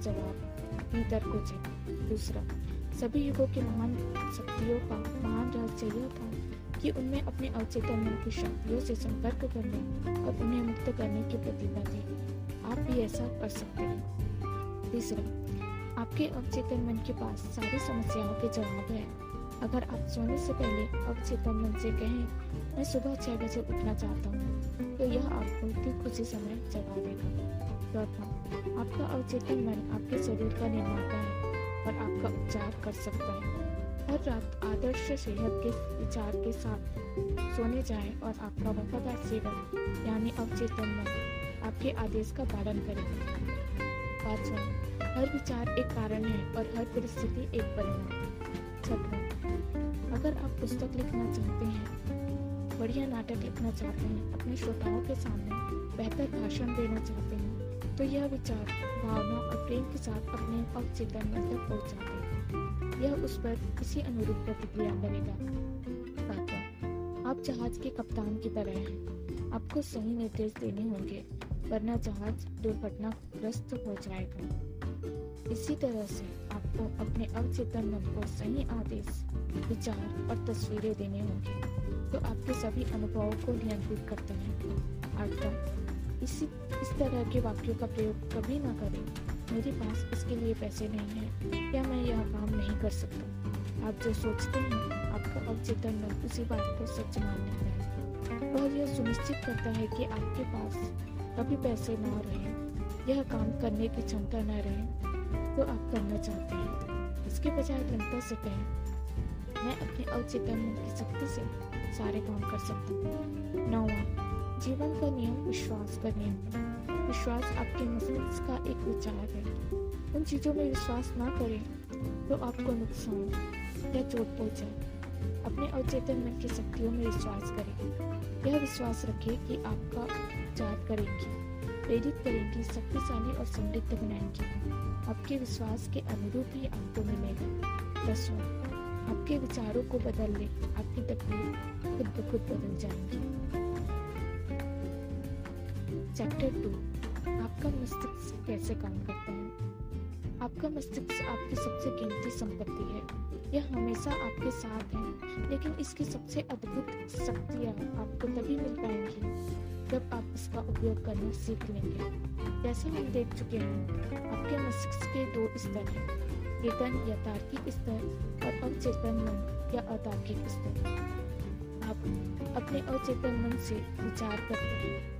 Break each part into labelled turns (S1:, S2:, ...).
S1: जवाब, भीतर खोजें दूसरा, सभी युगों के महान शक्तियों का महान रहस्य यह था कि उनमें अपने अवचेतन मन की शक्तियों से संपर्क करने और उन्हें मुक्त करने की प्रतिभा थी आप भी ऐसा कर सकते हैं। तीसरा, आपके अवचेतन मन के पास सारी समस्याओं के जवाब है। अगर आप सोने से पहले अवचेतन मन से कहें, मैं सुबह छह बजे उठना चाहता हूँ तो यह आपको ठीक उसी समय जगा देगा। चौथा आपका अवचेतन मन आपके शरीर का निर्माता है और आपका उपचार कर सकता है। हर रात आदर्श सेहत के विचार के साथ सोने जाएँ और आपका वफादार सेवक, यानी अवचेतन मन, आपके आदेश का पालन करेगा पांचवा हर विचार एक कारण है और हर परिस्थिति एक परिणाम छठवा, अगर आप पुस्तक लिखना चाहते हैं, बढ़िया नाटक लिखना चाहते हैं, अपने श्रोताओं के सामने बेहतर भाषण देना चाहते हैं तो यह विचार भावना और प्रेम के साथ अपने अवचेतन मन तक पहुंचाते हैं। यह उस पर इसी अनुरूप प्रतिक्रिया बनेगा। करेगा आप जहाज़ के कप्तान की तरह हैं। आपको सही निर्देश देने होंगे, वरना जहाज़ दुर्घटनाग्रस्त हो जाएगा। इसी तरह से आपको अपने अवचेतन मन को सही आदेश, विचार और तस्वीरें देने होंगे तो आपके सभी अनुभवों को नियंत्रित करते हैं। आठवां इसी, इस तरह के वाक्यों का प्रयोग कभी ना करें। मेरे पास इसके लिए पैसे नहीं है, या मैं यह काम नहीं कर सकता। आप जो सोचते हैं, आपका अवचेतन मन उसी बात को सच मान लेता है। वह यह सुनिश्चित करता है कि आपके पास कभी पैसे ना रहे, यह काम करने की क्षमता न रहे तो आप करना चाहते हैं। इसके बजाय दृढ़ता से कहें, मैं अपने अवचेतन मन की शक्ति से सारे काम कर सकता हूँ। नौवा जीवन का नियम विश्वास का नियम है विश्वास आपके मस्तिष्क का एक विचार है। उन चीज़ों में विश्वास ना करें तो आपको नुकसान या चोट पहुँचे अपने अवचेतन मन की शक्तियों में विश्वास करें। यह विश्वास रखें कि आपका उपचार करेंगी, प्रेरित करेंगी, शक्तिशाली और समृद्ध बनाएँगी। आपके विश्वास के अनुरूप ही आपको मिलेगा। दसवा आपके विचारों को बदल ले आपकी तकलीफ़ खुद ब खुद बदल जाएँगी। चैप्टर टू आपका मस्तिष्क कैसे काम करता है? आपका मस्तिष्क आपकी सबसे कीमती संपत्ति है। यह हमेशा आपके साथ है, लेकिन इसकी सबसे अद्भुत शक्तियाँ आपको तभी मिल पाएँगी जब आप इसका उपयोग करना सीख लेंगे। जैसे हम देख चुके हैं, आपके मस्तिष्क के दो स्तर हैं, चेतन या तार्किक स्तर और अवचेतन मन या अतार्किक स्तर। आप अपने अवचेतन मन से विचार करते हैं।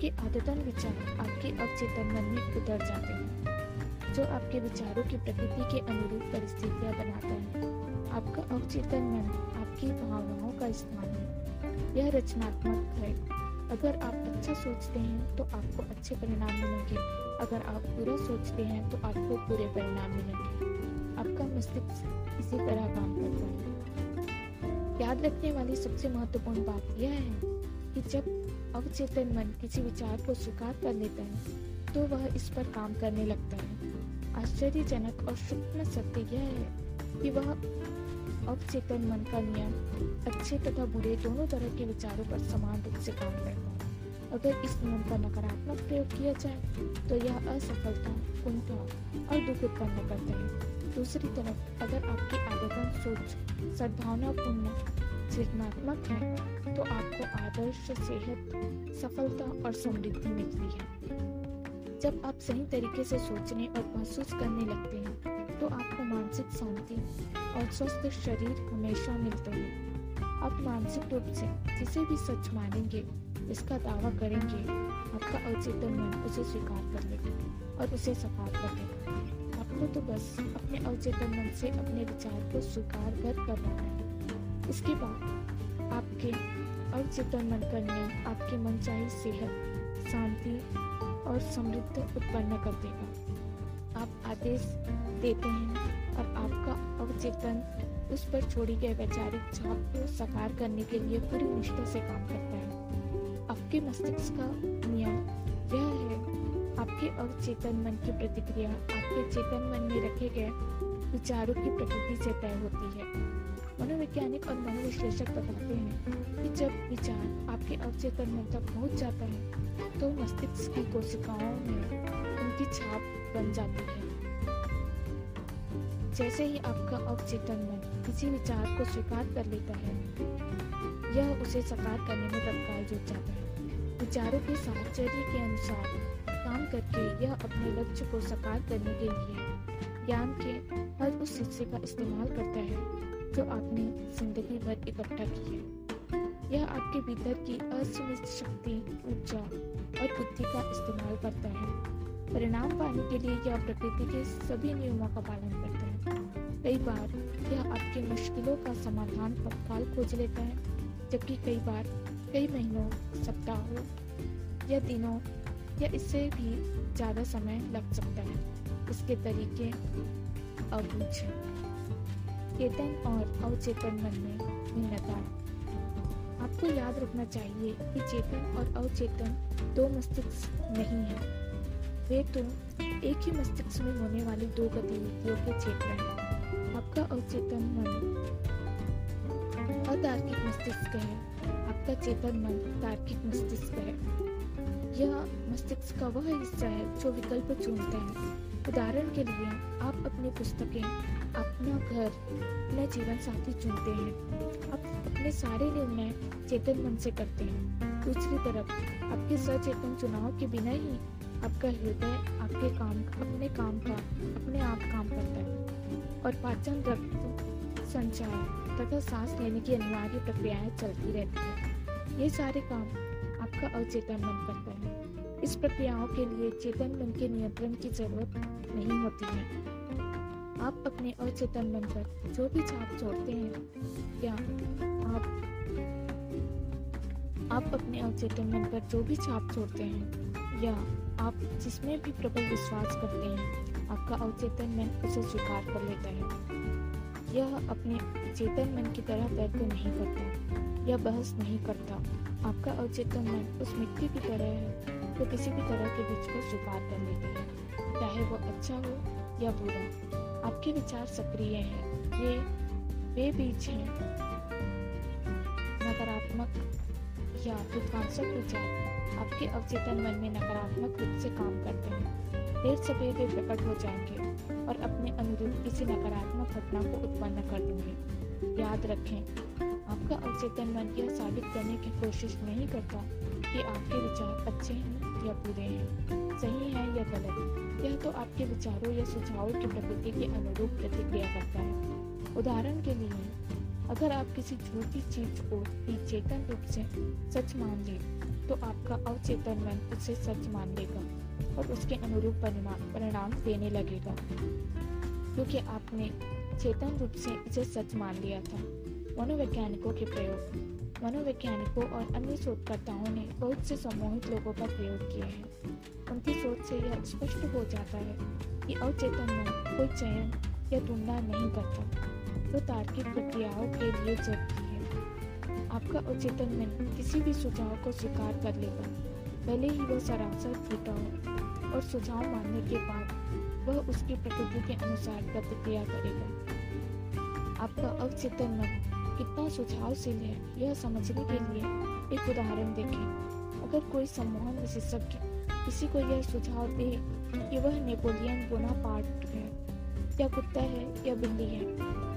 S1: आपके आदतन विचार आपके अवचेतन मन में उतर जाते हैं, जो आपके विचारों की प्रकृति के अनुरूप परिस्थितियाँ बनाता है। आपका अवचेतन मन आपकी भावनाओं का स्थान है। यह रचनात्मक है। अगर आप अच्छा सोचते हैं तो आपको अच्छे परिणाम मिलेंगे। अगर आप बुरा सोचते हैं तो आपको बुरे परिणाम मिलेंगे। आपका मस्तिष्क इसी तरह काम करता है। याद रखने वाली सबसे महत्वपूर्ण बात यह है कि जब अवचेतन मन किसी विचार को स्वीकार कर लेता है तो वह इस पर काम करने लगता है। आश्चर्यजनक और सूक्ष्म सत्य यह है कि वह अवचेतन मन का नियम, अच्छे तथा बुरे दोनों तरह के विचारों पर समान रूप से काम करता है। अगर इस नियम का नकारात्मक प्रयोग किया जाए तो यह असफलता, कुंठा और दुख उत्पन्न करता है। दूसरी तरफ़, अगर आपकी आदतन सोच, सद्भावनापूर्ण, सृजनात्मक है तो आपको आदर्श सेहत, सफलता और समृद्धि मिलती है। जब आप सही तरीके से सोचने और महसूस करने लगते हैं तो आपको मानसिक शांति और स्वस्थ शरीर हमेशा मिलते हैं। आप मानसिक रूप से जिसे भी सच मानेंगे, इसका दावा करेंगे, आपका अवचेतन मन उसे स्वीकार कर लेगा और उसे सफार कर देगा आपको तो बस अपने अवचेतन मन से अपने विचार को स्वीकार कर करना है। इसके बाद आपके अवचेतन मन का नियम आपके मनचाही सेहत, शांति और समृद्ध उत्पन्न कर देगा। आप आदेश देते हैं और आपका अवचेतन उस पर छोड़ी गई वैचारिक छाप को साकार करने के लिए पूरी निष्ठा से काम करता है। आपके मस्तिष्क का नियम यह है, आपके अवचेतन मन की प्रतिक्रिया, आपके चेतन मन में रखे गए विचारों की प्रकृति से तय होती है। मनोवैज्ञानिक और मनोविश्लेषक बताते हैं कि जब विचार आपके अवचेतन मन तक पहुँच जाता है तो मस्तिष्क की कोशिकाओं में उनकी छाप बन जाती है। जैसे ही आपका अवचेतन मन किसी विचार को स्वीकार कर लेता है, यह उसे साकार करने में तत्काल जुट जाता है। विचारों के साहचर्य के अनुसार काम करके यह अपने लक्ष्य को साकार करने के लिए ज्ञान के हर उस हिस्से का इस्तेमाल करता है। जो आपने ज़िंदगी भर इकट्ठा की है। यह आपके भीतर की असीमित शक्ति, ऊर्जा और बुद्धि का इस्तेमाल करता है। परिणाम पाने के लिए यह प्रकृति के सभी नियमों का पालन करता है। कई बार यह आपकी मुश्किलों का समाधान तत्काल खोज लेता है, जबकि कई बार कई महीनों, सप्ताहों या दिनों या इससे भी ज़्यादा समय लग सकता है। इसके तरीके अबूझ चेतन और अवचेतन मन में भिन्नता आपको याद रखना चाहिए कि चेतन और अवचेतन दो मस्तिष्क नहीं है। वे तो एक ही मस्तिष्क में होने वाली दो गतिविधियों के क्षेत्र हैं। आपका अवचेतन मन अतार्किक मस्तिष्क है। आपका चेतन मन तार्किक मस्तिष्क है। यह मस्तिष्क का वह हिस्सा है जो विकल्प चुनता है। उदाहरण के लिए, आप अपनी पुस्तकें अपना घर, अपना जीवन साथी चुनते हैं। आप अपने सारे निर्णय चेतन मन से करते हैं। दूसरी तरफ़, आपके सचेतन चुनाव के बिना ही आपका हृदय आपके काम, अपने काम का, अपने आप काम करता है। और पाचन रक्त संचार तथा सांस लेने की अनिवार्य प्रक्रियाएँ चलती रहती है। ये सारे काम आपका अवचेतन मन करता है। इस प्रक्रियाओं के लिए चेतन मन के नियंत्रण की ज़रूरत नहीं होती है। आप अपने अचेतन मन पर जो भी छाप छोड़ते हैं, या आप आप अपने अवचेतन मन पर जो भी छाप छोड़ते हैं, या आप जिसमें भी प्रबल विश्वास करते हैं, आपका अवचेतन मन उसे स्वीकार कर लेता है। यह अपने चेतन मन की तरह तर्क नहीं करता, या बहस नहीं करता। आपका अवचेतन मन उस मिट्टी की तरह है, जो तो किसी भी तरह के बीज को स्वीकार कर लेती है, चाहे वो अच्छा हो या बुरा। आपके विचार सक्रिय हैं। ये वे बीज हैं। नकारात्मक या विध्वंसक विचार आपके अवचेतन मन में नकारात्मक रूप से काम करते हैं। देर सवेर वे प्रकट हो जाएँगे और अपने अनुरूप किसी नकारात्मक घटना को उत्पन्न कर देंगे। याद रखें, आपका अवचेतन मन यह साबित करने की कोशिश नहीं करता कि आपके विचार अच्छे हैं या बुरे हैं। सही है या गलत? यह तो आपके विचारों या सुझावों की प्रकृति के अनुरूप प्रतिक्रिया करता है। उदाहरण के लिए, अगर आप किसी झूठी चीज़ को चेतन रूप से सच मान ले तो आपका अवचेतन मन उसे सच मान लेगा और उसके अनुरूप परिणाम देने लगेगा। क्योंकि आपने चेतन रूप से इसे सच मान लिया था। मनोवैज्ञानिकों के प्रयोग। मनोवैज्ञानिकों और अन्य शोधकर्ताओं ने बहुत से सम्मोहित लोगों पर प्रयोग किए हैं। उनकी सोच से यह स्पष्ट हो जाता है कि अवचेतन मन कोई चयन या तुलना नहीं करता, जो तार्किक प्रक्रियाओं के लिए ज़रूरी है। आपका अवचेतन मन किसी भी सुझाव को स्वीकार कर लेगा, भले ही वह सरासर टूटा हो, और सुझाव मानने के बाद वह उसकी प्रकृति के अनुसार प्रतिक्रिया करेगा। आपका अवचेतन मन कितना सुझावशील है, यह समझने के लिए एक उदाहरण देखें। अगर कोई सम्मोहन विशेषज्ञ किसी को यह सुझाव दे कि वह नेपोलियन बोनापार्ट है, या कुत्ता है, या बिल्ली है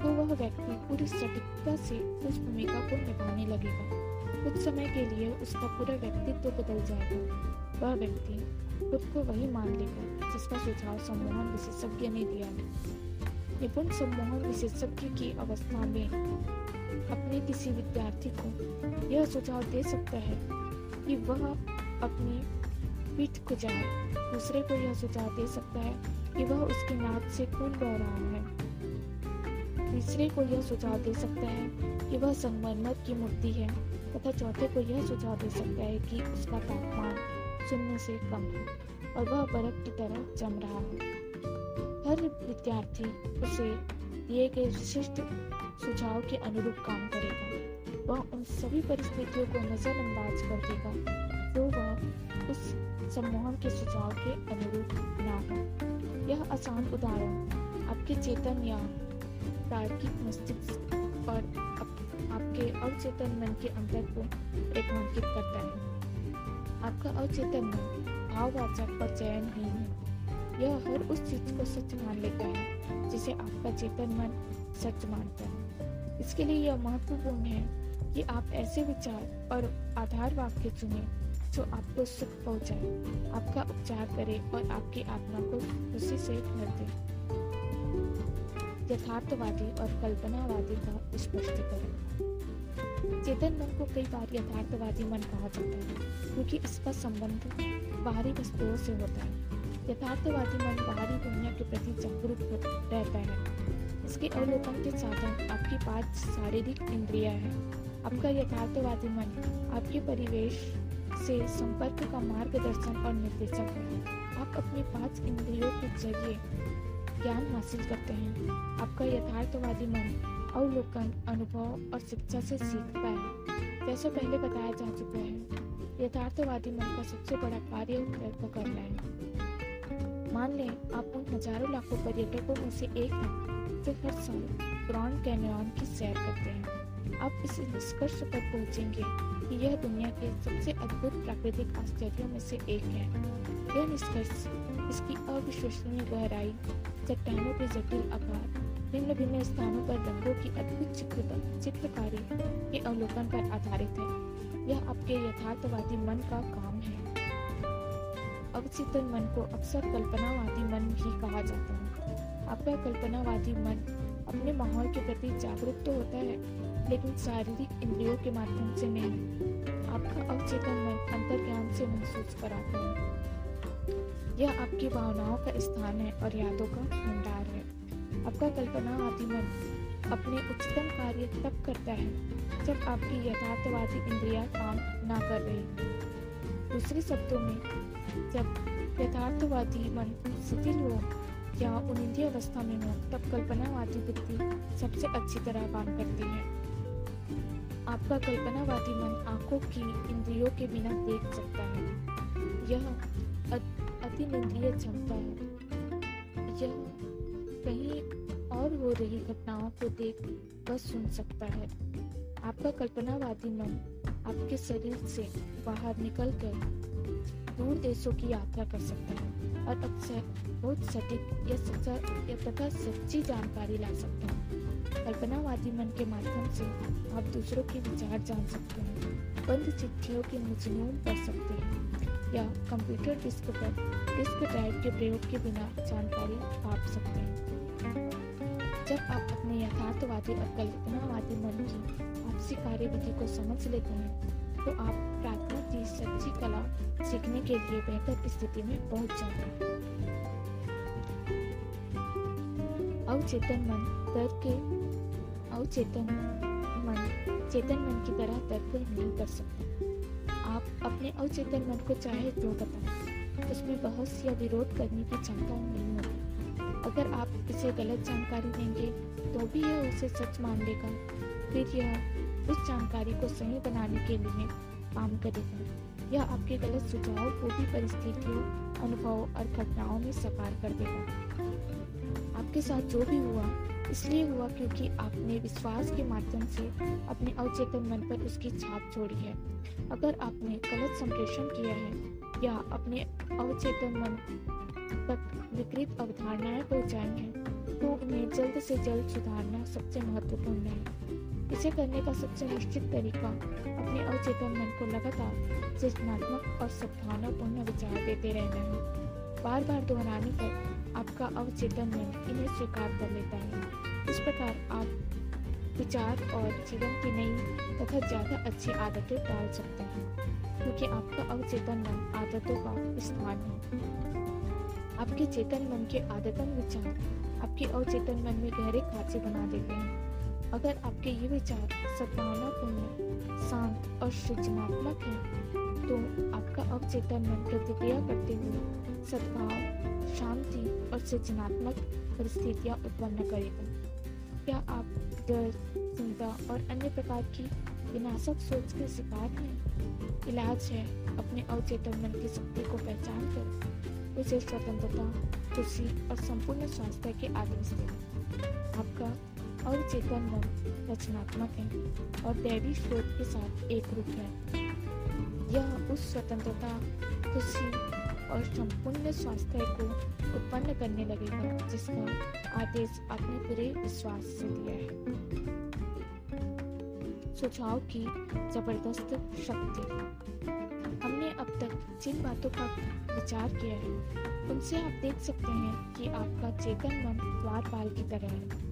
S1: तो वह व्यक्ति पूरी सटीकता से उस भूमिका को निभाने लगेगा। कुछ समय के लिए उसका पूरा व्यक्तित्व तो बदल जाएगा। वह व्यक्ति खुद को वही मान लेगा जिसका सुझाव सम्मोहन विशेषज्ञ ने दिया निपुण सम्मोहन विशेषज्ञ की अवस्था में अपने किसी विद्यार्थी को यह सुझाव दे सकता है कि वह अपनी पीठ को जाए। दूसरे को यह सुझाव दे सकता है कि वह उसकी नाक से खून बह रहा है। तीसरे को यह सुझाव दे सकता है कि वह संगमरमर की मूर्ति है तथा चौथे को यह सुझाव दे सकता है कि उसका तापमान शून्य से कम है और वह बर्फ़ की तरह जम रहा है। हर विद्यार्थी उसे दिए गए विशिष्ट सुझाव के अनुरूप काम करेगा। वह उन सभी परिस्थितियों को नजरअंदाज कर देगा तो वह उस सम्मोहन के सुझाव के अनुरूप ना हो। यह आसान उदाहरण, आपके चेतन या तार्किक मस्तिष्क और आपके अवचेतन मन के अंतर को रेखांकित करता है। आपका अवचेतन मन भाववाचक और चयनहीन है। यह हर उस चीज़ को सच मान लेता है, जिसे आपका चेतन मन सच मानता है। इसके लिए यह महत्वपूर्ण है कि आप ऐसे विचार और आधार वाक्य चुने जो आपको सुख पहुँचाए। आपका उपचार करे और आपकी आत्मा को खुशी से भर दे। यथार्थवादी और कल्पनावादी का स्पष्टीकरण चेतन मन को कई बार यथार्थवादी मन कहा जाता है, क्योंकि इसका संबंध बाहरी वस्तुओं से होता है। यथार्थवादी मन बाहरी दुनिया के प्रति जागरूक रहता है। इसके अवलोकन के साधन आपकी पाँच शारीरिक इंद्रिया है। आपका यथार्थवादी मन, आपके परिवेश से संपर्क का मार्गदर्शन और निर्देशक है। आप अपनी पाँच इंद्रियों के ज़रिए ज्ञान हासिल करते हैं। आपका यथार्थवादी मन, अवलोकन, अनुभव और शिक्षा से सीखता है। जैसा पहले बताया जा चुका है, यथार्थवादी मन का सबसे बड़ा कार्य करना है। मान लें, आप उन हज़ारों लाखों पर्यटकों में से एक हैं। जो हर साल ग्रांड कैनियन की सैर करते हैं। आप इस निष्कर्ष पर पहुँचेंगे कि यह दुनिया के सबसे अद्भुत प्राकृतिक आश्चर्यों में से एक है। यह निष्कर्ष, इसकी अविश्वसनीय गहराई, चट्टानों के जटिल आकार भिन्न भिन्न स्थानों पर रंगों की अद्भुत चित्रकारी के अवलोकन पर आधारित है। यह आपके यथार्थवादी मन का काम है। अवचेतन मन को अक्सर कल्पनावादी मन भी कहा जाता है। आपका कल्पनावादी मन अपने माहौल के प्रति जागरूक तो होता है, लेकिन शारीरिक इंद्रियों के माध्यम से नहीं। आपका अवचेतन मन अंतर ज्ञान से महसूस कराता है। यह आपकी भावनाओं का स्थान है और यादों का भंडार है। आपका कल्पना आदि मन अपने उच्चतम कार्य तब करता है, जब आपकी यथार्थवादी इंद्रिया काम ना कर रही। दूसरे शब्दों में, जब यथार्थवादी मन शिथिल हो या उनिंदी अवस्था में हो तब कल्पनावादी बुद्धि सबसे अच्छी तरह काम करती है। आपका कल्पनावादी मन आँखों की इंद्रियों के बिना देख सकता है। यह अति निंद्रिय क्षमता है। यह कहीं और हो रही घटनाओं को देख व सुन सकता है। आपका कल्पनावादी मन आपके शरीर से बाहर निकलकर दूर देशों की यात्रा कर सकता है और अक्सर बहुत सटीक या सच्चा या तथा सच्ची जानकारी ला सकता है। कल्पनावादी मन के माध्यम से आप दूसरों के विचार जान सकते हैं, बंद चिट्ठियों के मुजनून पढ़ सकते हैं, या कंप्यूटर डिस्क पर डिस्क ड्राइव के प्रयोग के बिना जानकारी पाप सकते हैं। जब आप अपने यथार्थवादी और कल्पनावादी मन की आपसी कार्यविधि को समझ लेते हैं तो आप प्रार्थना की सच्ची कला सीखने के लिए बेहतर स्थिति में पहुँच जाते हैं। अवचेतन मन तर्क के, अवचेतन मन, चेतन मन की तरह तर्क नहीं कर सकता। आप अपने अवचेतन मन को चाहे तो बताएँ, उसमें बहस या विरोध करने की क्षमता नहीं होती। अगर आप इसे गलत जानकारी देंगे तो भी यह उसे सच मान लेगा फिर यह उस जानकारी को सही बनाने के लिए काम करेगा यह आपके गलत सुझाव को भी परिस्थितियों अनुभव और घटनाओं में सकार कर देगा। आपके साथ जो भी हुआ, इसलिए हुआ क्योंकि आपने विश्वास के माध्यम से अपने अवचेतन मन पर उसकी छाप छोड़ी है। अगर आपने गलत संप्रेषण किया है या अपने अवचेतन मन तक विकृत अवधारणाएँ पहुंचाई हैं तो उन्हें जल्द से जल्द सुधारना सबसे महत्वपूर्ण है। इसे करने का सबसे निश्चित तरीका अपने अवचेतन मन को लगातार सृजनात्मक और सद्भावनापूर्ण विचार देते रहना है। बार बार दोहराने पर आपका अवचेतन मन इन्हें स्वीकार कर लेता है। इस प्रकार आप विचार और जीवन की नई तथा ज़्यादा अच्छी आदतें डाल सकते हैं, क्योंकि आपका अवचेतन मन आदतों का स्थान है। आपके चेतन मन के आदतन विचार आपके अवचेतन मन में गहरे खांचे बना देते हैं। अगर आपके ये विचार सद्भावनापूर्ण शांत और सृजनात्मक हैं तो आपका अवचेतन मन प्रतिक्रिया करते हुए सद्भाव, शांति और सृजनात्मक परिस्थितियाँ उत्पन्न करेगा। क्या आप डर, चिंता और अन्य प्रकार की विनाशक सोच के शिकार हैं? इलाज है अपने अवचेतन मन की शक्ति को पहचान कर, उसे स्वतंत्रता, खुशी और संपूर्ण स्वास्थ्य के आदेश देना। आपका और चेतन मन रचनात्मक है और दैवी स्रोत के साथ एक रूप है। यह उस स्वतंत्रता, खुशी और संपूर्ण स्वास्थ्य को उत्पन्न करने लगेगा, जिसका आदेश अपने पूरे विश्वास से दिया है। सुझाव की ज़बरदस्त शक्ति। हमने अब तक जिन बातों का विचार किया है, उनसे आप देख सकते हैं कि आपका चेतन मन द्वारपाल की तरह है।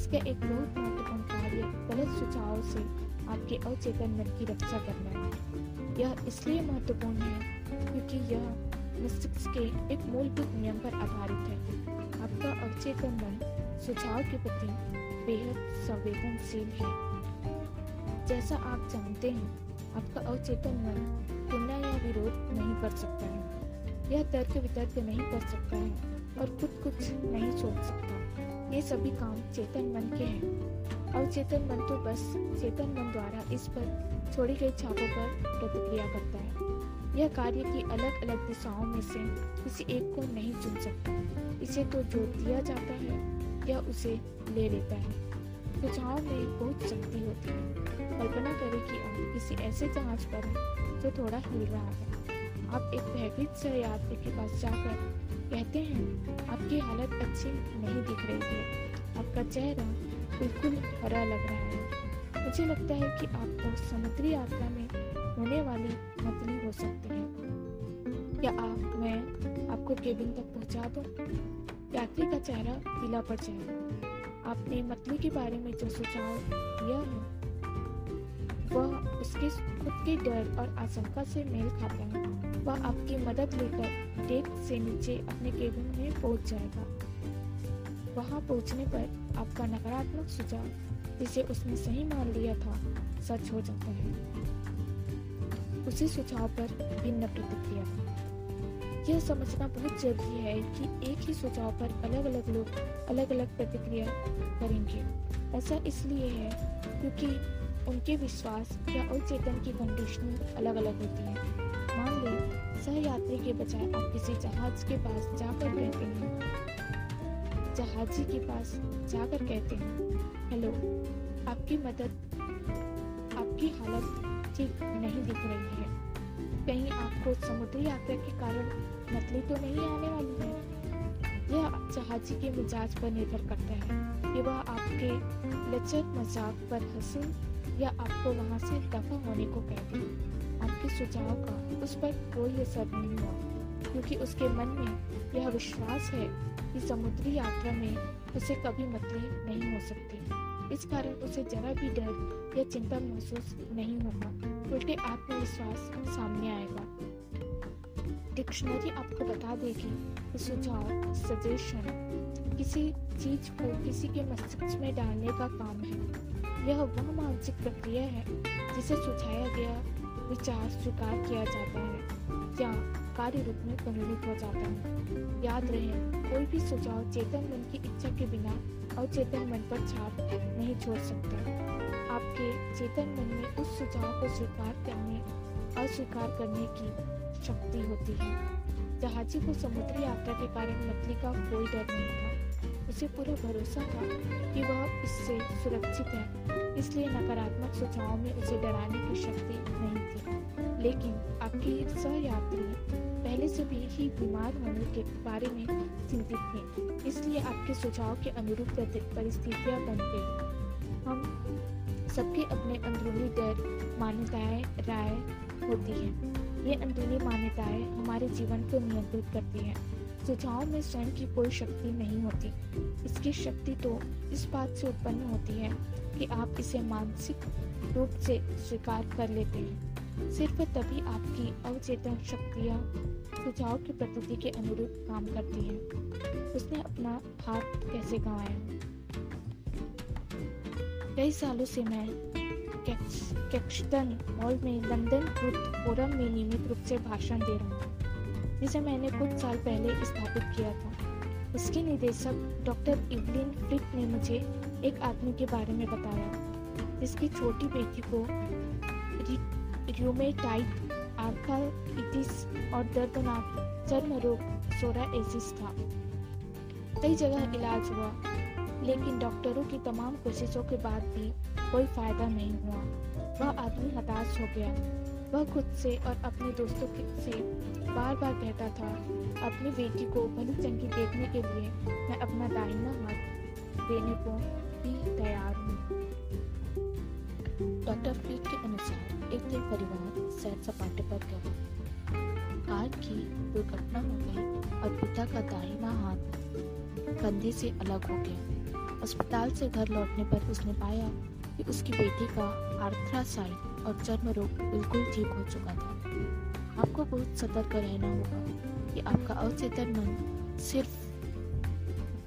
S1: इसका एक बहुत महत्वपूर्ण कार्य गलत सुझाव से आपके अचेतन मन की रक्षा करना है। यह इसलिए महत्वपूर्ण है क्योंकि यह मस्तिष्क के एक मूलभूत नियम पर आधारित है। आपका अवचेतन मन सुझाव के प्रति बेहद संवेदनशील है। जैसा आप जानते हैं, आपका अवचेतन मन तुलना या विरोध नहीं कर सकता है। यह तर्क वितर्क नहीं कर सकता है और खुद कुछ नहीं सोच सकता। ये सभी काम चेतन मन के हैं। अवचेतन मन तो बस चेतन मन द्वारा इस पर छोड़ी गई छापों पर प्रतिक्रिया करता है। यह कार्य की अलग अलग दिशाओं में से किसी एक को नहीं चुन सकता। इसे तो जो दिया जाता है, यह उसे ले लेता है। सुझाव में बहुत शक्ति होती है। कल्पना करें कि आप किसी ऐसे जहाज़ पर हैं जो थोड़ा हिल रहा है। आप एक भयभीत से यात्री के पास जाकर कहते हैं, आपकी हालत अच्छी नहीं दिख रही है। आपका चेहरा बिल्कुल हरा लग रहा है। मुझे लगता है कि आप तो समुद्री यात्रा में होने वाली मतली हो सकते हैं। क्या आप, मैं आपको केबिन तक पहुँचा दूँ? यात्री का चेहरा पीला पड़ जाएगा आपने मतली के बारे में जो सुझाव दिया है, वह उसके खुद के डर और आशंका से मेल खाता है। वह आपकी मदद लेकर डेक से नीचे अपने केबिन में पहुँच जाएगा। वहाँ पहुँचने पर आपका नकारात्मक सुझाव, जिसे उसने सही मान लिया था, सच हो जाता है। उसी सुझाव पर भिन्न प्रतिक्रिया। यह समझना बहुत ज़रूरी है कि एक ही सुझाव पर अलग अलग लोग अलग अलग प्रतिक्रिया करेंगे। ऐसा इसलिए है क्योंकि उनके विश्वास या अवचेतन की कंडीशनिंग अलग अलग होती है। लें सह यात्री के बजाय आप किसी जहाज़ के पास जाकर कहते हैं। जहाजी के पास जाकर कहते हैं, हेलो, आपकी मदद, आपकी हालत ठीक नहीं दिख रही है। कहीं आपको समुद्री यात्रा के कारण मतली तो नहीं आने वाली है? यह जहाजी के मिजाज पर निर्भर करता है कि वह आपके लचक मज़ाक पर हंसे या आपको वहाँ से दफ़ा होने को कहते हैं आपके सुझाव का उस पर कोई असर नहीं हुआ, क्योंकि उसके मन में यह विश्वास है कि समुद्री यात्रा में उसे कभी मतली नहीं हो सकती। इस कारण उसे जरा भी डर या चिंता महसूस नहीं होगा। उल्टे आत्मविश्वास सामने आएगा। डिक्शनरी आपको बता देगी कि सुझाव, सजेशन किसी चीज़ को किसी के मस्तिष्क में डालने का काम है। यह वह मानसिक प्रक्रिया है जिसे सुझाया गया विचार स्वीकार किया जाता है। या कार्य रूप में परिणित हो जाता है। याद रहे, कोई भी सुझाव चेतन मन की इच्छा के बिना अवचेतन मन पर छाप नहीं छोड़ सकता। आपके चेतन मन में उस सुझाव को स्वीकार करने, अस्वीकार करने की शक्ति होती है। जहाजी को समुद्री यात्रा के कारण मछली का कोई डर नहीं था। उसे पूरा भरोसा था कि वह इससे सुरक्षित है। इसलिए नकारात्मक सुझाव में उसे डराने की शक्ति नहीं थी। लेकिन आपके सहयात्री पहले से भी ही बीमार होने के बारे में चिंतित थे, इसलिए आपके सुझाव के अनुरूप परिस्थितियाँ बन गई। हम सबके अपने अंदरूनी डर मान्यताएँ राय होती हैं। ये अंदरूनी मान्यताएँ हमारे जीवन को नियंत्रित करती हैं। सुझाव में स्वयं की कोई शक्ति नहीं होती। इसकी शक्ति तो इस बात से उत्पन्न होती है कि आप इसे मानसिक रूप से स्वीकार कर लेते हैं। सिर्फ़ तभी आपकी अवचेतन शक्तियाँ सुझाव की प्रकृति के अनुरूप काम करती हैं। उसने अपना हाथ कैसे गंवाया? कई सालों से मैं कैक्सटन हॉल में लंदन ट्रुथ फोरम में नियमित रूप से भाषण दे रहा हूँ, जिसे मैंने कुछ साल पहले स्थापित किया था। इसके निदेशक डॉक्टर इवलिन फ्लिप ने मुझे एक आदमी के बारे में बताया, जिसकी छोटी बेटी को र्यूमेटाइट आर्थराइटिस और दर्दनाक चर्म रोग सोराएसिस था। कई जगह इलाज हुआ, लेकिन डॉक्टरों की तमाम कोशिशों के बाद भी कोई फ़ायदा नहीं हुआ। वह आदमी हताश हो गया। वह खुद से और अपने दोस्तों से बार बार कहता था, अपनी बेटी को भली चंगी देखने के लिए मैं अपना दाहिना हाथ देने को भी तैयार हूँ। डॉक्टर फ्रीड के अनुसार एक दिन परिवार सैर सपाटे पर गया। कार की दुर्घटना हो गई और पिता का दाहिना हाथ कंधे से अलग हो गया। अस्पताल से घर लौटने पर उसने पाया कि उसकी बेटी का आर्थरासाइट और चर्म रोग बिल्कुल ठीक हो चुका था। आपको बहुत सतर्क रहना होगा कि आपका अवचेतन मन सिर्फ़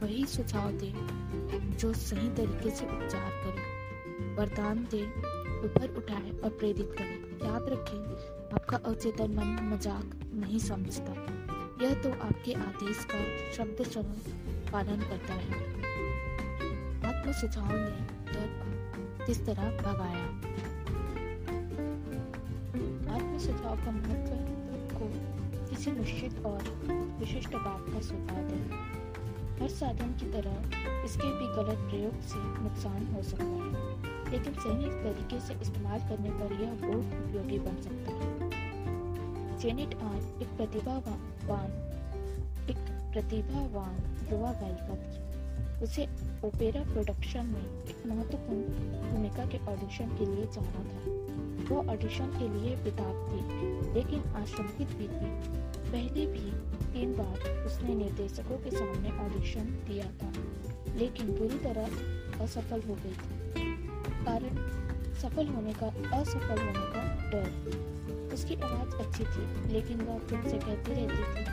S1: वही सुझाव दे जो सही तरीके से उपचार करे। वरदान दे ऊपर उठाए और प्रेरित करे। याद रखें, आपका अवचेतन मन मज़ाक नहीं समझता। यह तो आपके आदेश का शब्द पालन करता है। आत्म सुझाव ने डर को किस तरह भगाया? आत्म सुझाव का महत्व को किसी निश्चित और विशिष्ट बात का सुझाव है हर साधन की तरह इसके भी गलत प्रयोग से नुकसान हो सकता है। लेकिन सही तरीके से इस्तेमाल करने पर यह बहुत उपयोगी बन सकता है। जेनेट आर एक प्रतिभावान एक प्रतिभावान युवा गायिका थी। उसे ओपेरा प्रोडक्शन में एक महत्वपूर्ण भूमिका के ऑडिशन के लिए जाना था। वो ऑडिशन के लिए बेताब थी, लेकिन आशंकित भी थी। पहले भी तीन बार उसने निर्देशकों के सामने ऑडिशन दिया था, लेकिन पूरी तरह असफल हो गई थी। कारण, सफल होने का, असफल होने का डर। उसकी आवाज़ अच्छी थी, लेकिन वह खुद से कहती रहती थी,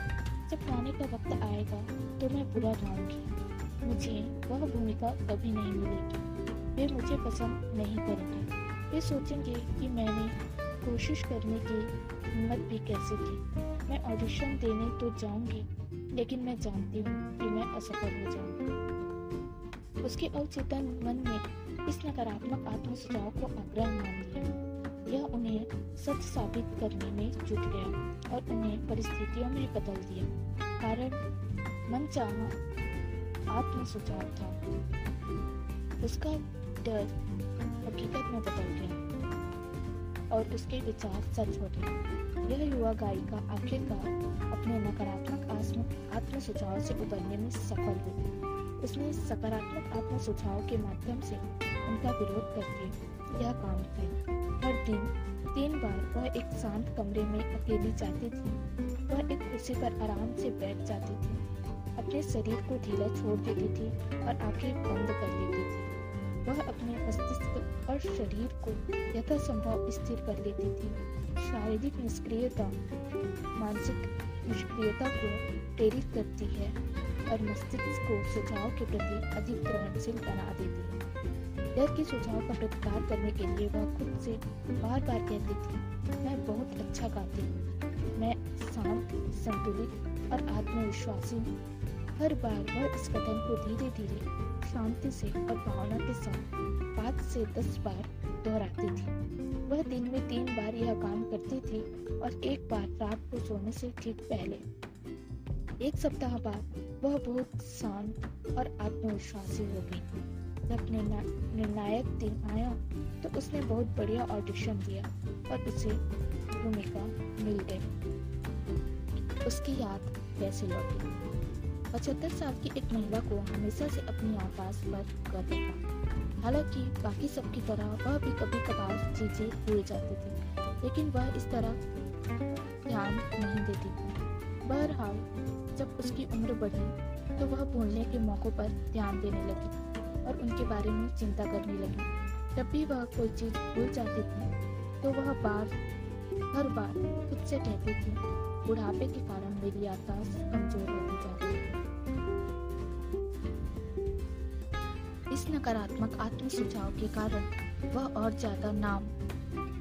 S1: जब गाने का वक्त आएगा तो मैं बुरा गाऊँगी मुझे वह भूमिका कभी नहीं मिलेगी। वे मुझे पसंद नहीं करेंगे। वे सोचेंगे कि मैंने कोशिश करने की हिम्मत भी कैसे की। मैं ऑडिशन देने तो जाऊँगी, लेकिन मैं जानती हूँ कि मैं असफल हो जाऊँगी। उसके अवचेतन मन में इस नकारात्मक आत्म सुझाव को आग्रह मान लिया। यह उन्हें सच साबित करने में जुट गया और उन्हें परिस्थितियों में बदल दिया। कारण मन चाह आत्म सुझाव था। उसका डर हकीकत में बदल गया और उसके विचार सच हो गए। यह युवा गायिका आखिरकार अपने नकारात्मक आत्म सुझाव से उबरने में सफल हुई। उसने सकारात्मक आत्म सुझाव के माध्यम से उनका विरोध करके यह काम किया। हर दिन, तीन बार वह एक शांत कमरे में अकेली जाती थी। वह एक कुर्सी पर आराम से बैठ जाती थी। अपने शरीर को ढीला छोड़ देती थी और आँखें बंद कर लेती थी। शरीर को यथासंभव स्थिर कर लेती थी। शारीरिक निष्क्रियता, मानसिक निष्क्रियता को प्रेरित करती है और मस्तिष्क को सुझाव के प्रति अधिक ग्रहणशील बना देती है। डर के सुझाव का प्रतिकार करने के लिए वह खुद से बार बार कहती थी, मैं बहुत अच्छा गाती हूँ। मैं शांत, संतुलित और आत्मविश्वासी हूँ। हर बार वह इस कथन को धीरे धीरे शांति से और भावना के साथ पाँच से दस बार दोहराती थी। वह दिन में तीन बार यह काम करती थी और एक बार रात को सोने से ठीक पहले। एक सप्ताह बाद वह बहुत शांत और आत्मविश्वासी हो गई। जब निर्णायक दिन आया तो उसने बहुत बढ़िया ऑडिशन दिया और उसे भूमिका मिल गई। उसकी याद कैसे लौटी? पचहत्तर साल की एक महिला को हमेशा से अपनी आवाज़ पर गर्व था। हालाँकि बाकी सबकी तरह वह भी कभी कभार चीज़ें भूल जाती थी, लेकिन वह इस तरह ध्यान नहीं देती थी। बहरहाल, जब उसकी उम्र बढ़ी तो वह भूलने के मौकों पर ध्यान देने लगी और उनके बारे में चिंता करने लगी। जब भी वह कोई चीज़ भूल जाती थी तो वह बार, हर बार खुद से कहती थी, बुढ़ापे के कारण मेरी याददाश्त कमज़ोर होती जा नकारात्मक आत्म सुझाव के कारण वह और ज़्यादा नाम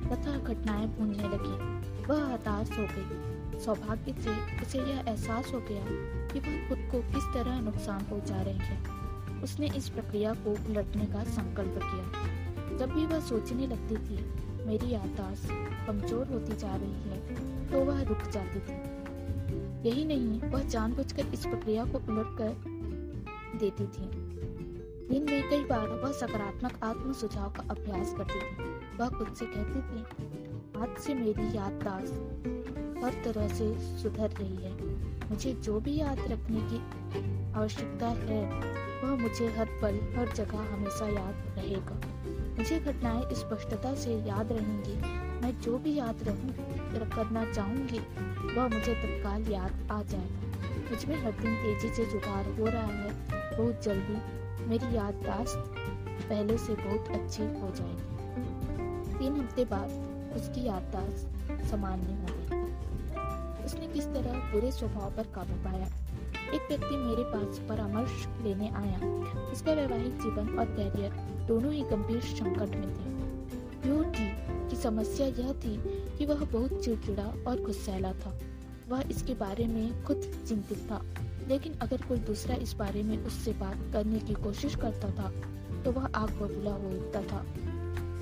S1: तथा घटनाएँ भूलने लगी। वह हताश हो गई। सौभाग्य से उसे यह एहसास हो गया कि वह खुद को किस तरह नुकसान पहुँचा रही है। उसने इस प्रक्रिया को उलटने का संकल्प किया। जब भी वह सोचने लगती थी, मेरी याददाश्त कमज़ोर होती जा रही है तो वह रुक जाती थी। यही नहीं, वह जानबूझकर इस प्रक्रिया को उलट कर देती थी। दिन में कई बार वह सकारात्मक आत्म सुझाव का अभ्यास करती थी। वह खुद से कहती थी, आज से मेरी याददाश्त हर तरह से सुधर रही है। मुझे जो भी याद रखने की आवश्यकता है, वह मुझे हर पल, हर जगह हमेशा याद रहेगा। मुझे घटनाएँ स्पष्टता से याद रहेंगी। मैं जो भी याद रहूँ, करना चाहूँगी, वह मुझे तत्काल याद आ जाएगा। मुझमें हर दिन तेज़ी से सुधार हो रहा है। बहुत जल्दी मेरी याददाश्त पहले से बहुत अच्छी हो जाएगी। तीन हफ़्ते बाद उसकी याददाश्त सामान्य हो गई उसने किस तरह बुरे स्वभाव पर काबू पाया? एक व्यक्ति मेरे पास परामर्श लेने आया। उसका वैवाहिक जीवन और कैरियर दोनों ही गंभीर संकट में थे। यूँ थी कि समस्या यह थी कि वह बहुत चिड़चिड़ा और गुस्सैला था। वह इसके बारे में खुद चिंतित था। लेकिन अगर कोई दूसरा इस बारे में उससे बात करने की कोशिश करता था तो वह आग बबूला हो उठता था।